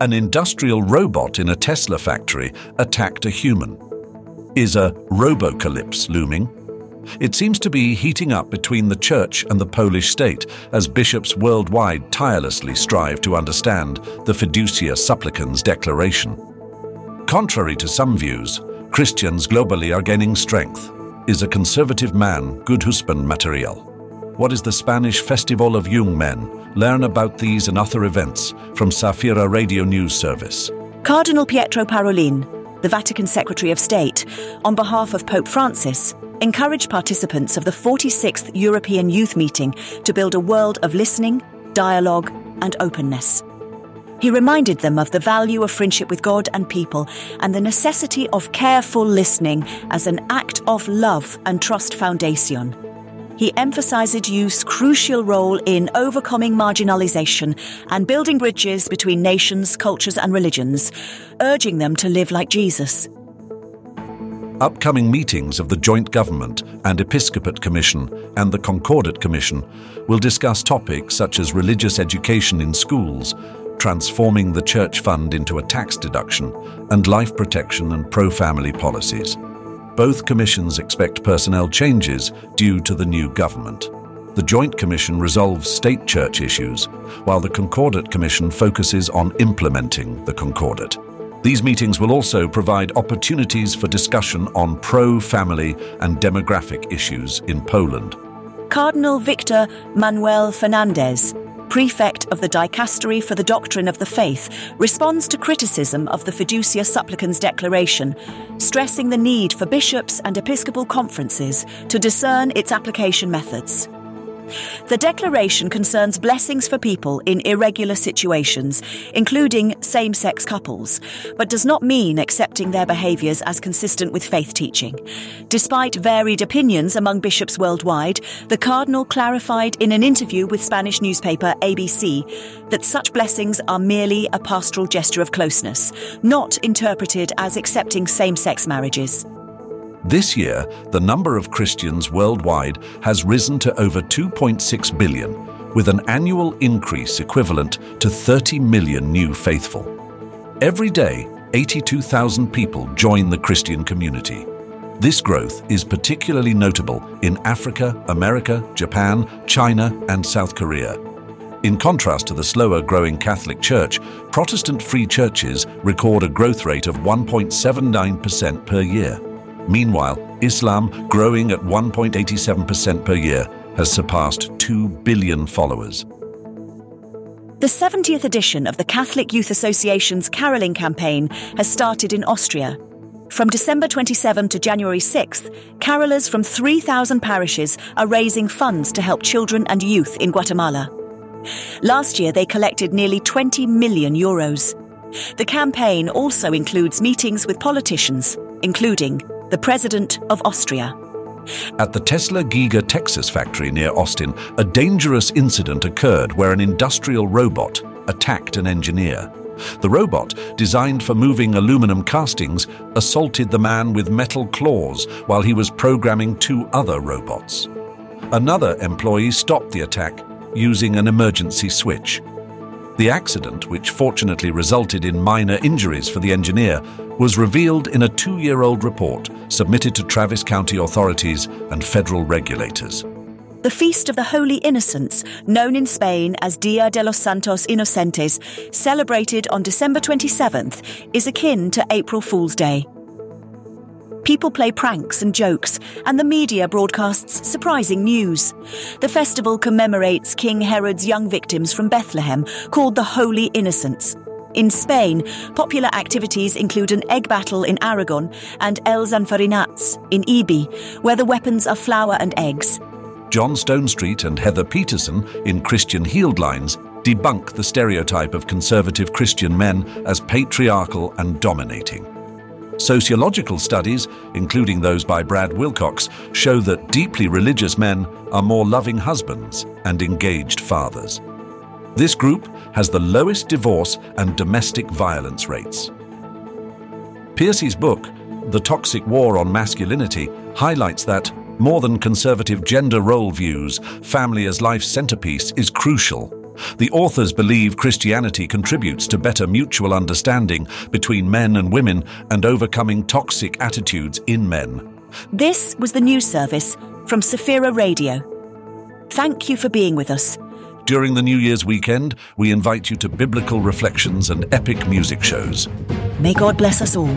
An industrial robot in a Tesla factory attacked a human. Is a robocalypse looming? It seems to be heating up between the church and the Polish state as bishops worldwide tirelessly strive to understand the Fiducia Supplicans Declaration. Contrary to some views, Christians globally are gaining strength. Is a conservative man good husband material? What is the Spanish Festival of Young Men? Learn about these and other events from Safira Radio News Service. Cardinal Pietro Parolin, the Vatican Secretary of State, on behalf of Pope Francis, encouraged participants of the 46th European Youth Meeting to build a world of listening, dialogue, and openness. He reminded them of the value of friendship with God and people and the necessity of careful listening as an act of love and trust foundation. He emphasized youth's crucial role in overcoming marginalization and building bridges between nations, cultures, and religions, urging them to live like Jesus. Upcoming meetings of the Joint Government and Episcopate Commission and the Concordat Commission will discuss topics such as religious education in schools, transforming the church fund into a tax deduction, and life protection and pro-family policies. Both commissions expect personnel changes due to the new government. The Joint Commission resolves state church issues, while the Concordat Commission focuses on implementing the Concordat. These meetings will also provide opportunities for discussion on pro-family and demographic issues in Poland. Cardinal Victor Manuel Fernandez, prefect of the Dicastery for the Doctrine of the Faith, responds to criticism of the Fiducia Supplicans Declaration, stressing the need for bishops and episcopal conferences to discern its application methods. The declaration concerns blessings for people in irregular situations, including same sex couples, but does not mean accepting their behaviours as consistent with faith teaching. Despite varied opinions among bishops worldwide, the Cardinal clarified in an interview with Spanish newspaper ABC that such blessings are merely a pastoral gesture of closeness, not interpreted as accepting same sex marriages. This year, the number of Christians worldwide has risen to over 2.6 billion, with an annual increase equivalent to 30 million new faithful. Every day, 82,000 people join the Christian community. This growth is particularly notable in Africa, America, Japan, China, and South Korea. In contrast to the slower growing Catholic Church, Protestant free churches record a growth rate of 1.79% per year. Meanwhile, Islam, growing at 1.87% per year, has surpassed 2 billion followers. The 70th edition of the Catholic Youth Association's Caroling campaign has started in Austria. From December 27 to January 6th, carolers from 3,000 parishes are raising funds to help children and youth in Guatemala. Last year, they collected nearly 20 million euros. The campaign also includes meetings with politicians, including the President of Austria. At the Tesla Giga Texas factory near Austin, a dangerous incident occurred where an industrial robot attacked an engineer. The robot, designed for moving aluminum castings, assaulted the man with metal claws while he was programming two other robots. Another employee stopped the attack using an emergency switch. The accident, which fortunately resulted in minor injuries for the engineer, was revealed in a two year old report submitted to Travis County authorities and federal regulators. The Feast of the Holy Innocents, known in Spain as Dia de los Santos Inocentes, celebrated on December 27th, is akin to April Fool's Day. People play pranks and jokes, and the media broadcasts surprising news. The festival commemorates King Herod's young victims from Bethlehem, called the Holy Innocents. In Spain, popular activities include an egg battle in Aragon and Els Enfarinats in Ibi, where the weapons are flour and eggs. John Stonestreet and Heather Peterson in Christian Headlines debunk the stereotype of conservative Christian men as patriarchal and dominating. Sociological studies, including those by Brad Wilcox, show that deeply religious men are more loving husbands and engaged fathers. This group has the lowest divorce and domestic violence rates. Pearcey's book, The Toxic War on Masculinity, highlights that, more than conservative gender role views, family as life's centerpiece is crucial The authors believe Christianity contributes to better mutual understanding between men and women and overcoming toxic attitudes in men. This was the news service from Saphira Radio. Thank you for being with us. During the New Year's weekend, we invite you to biblical reflections and epic music shows. May God bless us all.